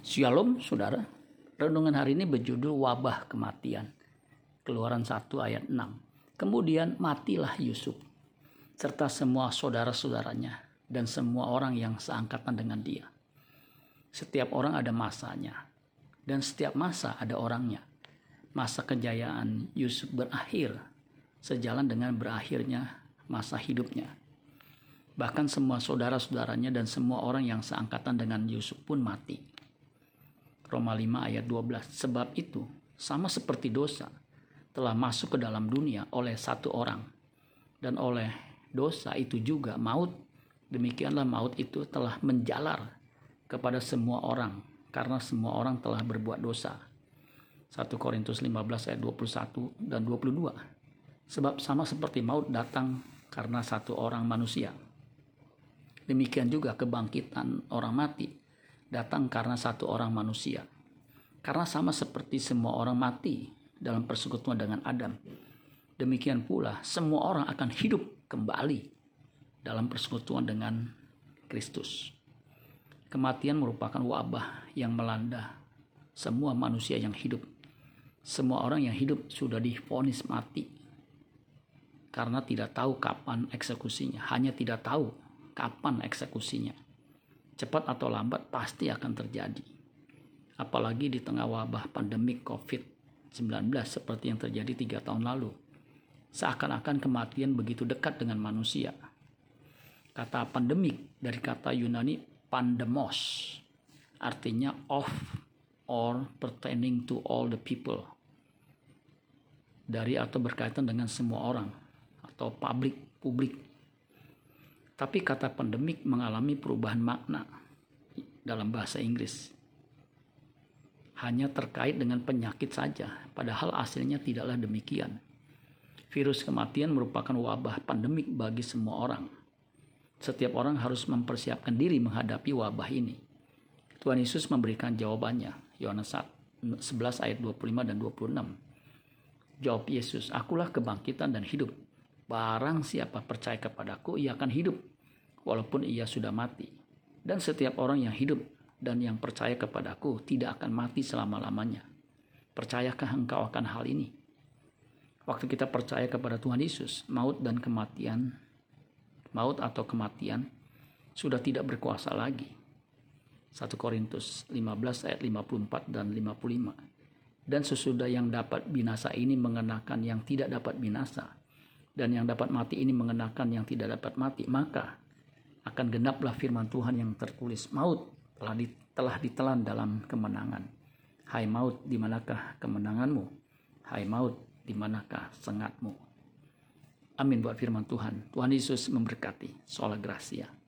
Shalom saudara. Renungan hari ini berjudul wabah kematian. Keluaran 1 ayat 6. Kemudian matilah Yusuf serta semua saudara-saudaranya dan semua orang yang seangkatan dengan dia. Setiap orang ada masanya dan setiap masa ada orangnya. Masa kejayaan Yusuf berakhir sejalan dengan berakhirnya masa hidupnya. Bahkan semua saudara-saudaranya dan semua orang yang seangkatan dengan Yusuf pun mati. Roma 5 ayat 12. Sebab itu, sama seperti dosa, telah masuk ke dalam dunia oleh satu orang. Dan oleh dosa itu juga maut. Demikianlah maut itu telah menjalar kepada semua orang. Karena semua orang telah berbuat dosa. 1 Korintus 15 ayat 21 dan 22. Sebab sama seperti maut datang karena satu orang manusia. Demikian juga kebangkitan orang mati datang karena satu orang manusia. Karena sama seperti semua orang mati dalam persekutuan dengan Adam. Demikian pula semua orang akan hidup kembali dalam persekutuan dengan Kristus. Kematian merupakan wabah yang melanda semua manusia yang hidup. Semua orang yang hidup sudah difonis mati karena tidak tahu kapan eksekusinya, hanya tidak tahu kapan eksekusinya cepat atau lambat pasti akan terjadi. Apalagi di tengah wabah pandemik COVID-19 seperti yang terjadi tiga tahun lalu. Seakan-akan kematian begitu dekat dengan manusia. Kata pandemik dari kata Yunani pandemos, artinya of or pertaining to all the people. Dari atau berkaitan dengan semua orang atau publik publik tapi kata pandemik mengalami perubahan makna dalam bahasa Inggris. Hanya terkait dengan penyakit saja, padahal aslinya tidaklah demikian. Virus kematian merupakan wabah pandemik bagi semua orang. Setiap orang harus mempersiapkan diri menghadapi wabah ini. Tuhan Yesus memberikan jawabannya. Yohanes 11 ayat 25 dan 26. Jawab Yesus, akulah kebangkitan dan hidup. Barang siapa percaya kepadaku, ia akan hidup, walaupun ia sudah mati. Dan setiap orang yang hidup dan yang percaya kepadaku tidak akan mati selama-lamanya. Percayakah engkau akan hal ini? Waktu kita percaya kepada Tuhan Yesus, maut dan kematian, maut atau kematian, sudah tidak berkuasa lagi. 1 Korintus 15 ayat 54 dan 55. Dan sesudah yang dapat binasa ini mengenakan yang tidak dapat binasa, dan yang dapat mati ini mengenakan yang tidak dapat mati, maka akan genaplah firman Tuhan yang tertulis maut telah di, telah ditelan dalam kemenangan. Hai maut, di manakah kemenanganmu? Hai maut, di manakah sengatmu? Amin buat firman Tuhan. Tuhan Yesus memberkati. Soal Gracia.